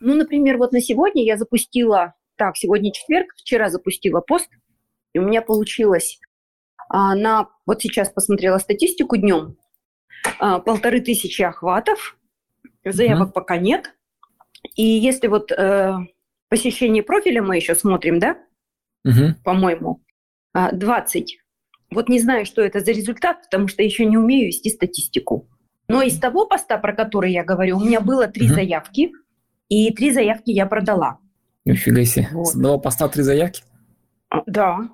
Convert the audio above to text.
Ну, например, вот на сегодня я запустила, так, сегодня четверг, вчера запустила пост, и у меня получилось а, на, вот сейчас посмотрела статистику днем, а, полторы тысячи охватов, заявок mm-hmm. пока нет. И если вот э, посещение профиля мы еще смотрим, да, mm-hmm. по-моему, 20. А, вот не знаю, что это за результат, потому что еще не умею вести статистику. Но из того поста, про который я говорю, у меня было три mm-hmm. заявки, и три заявки я продала. Нифига себе. Вот. С одного поста три заявки? А, да.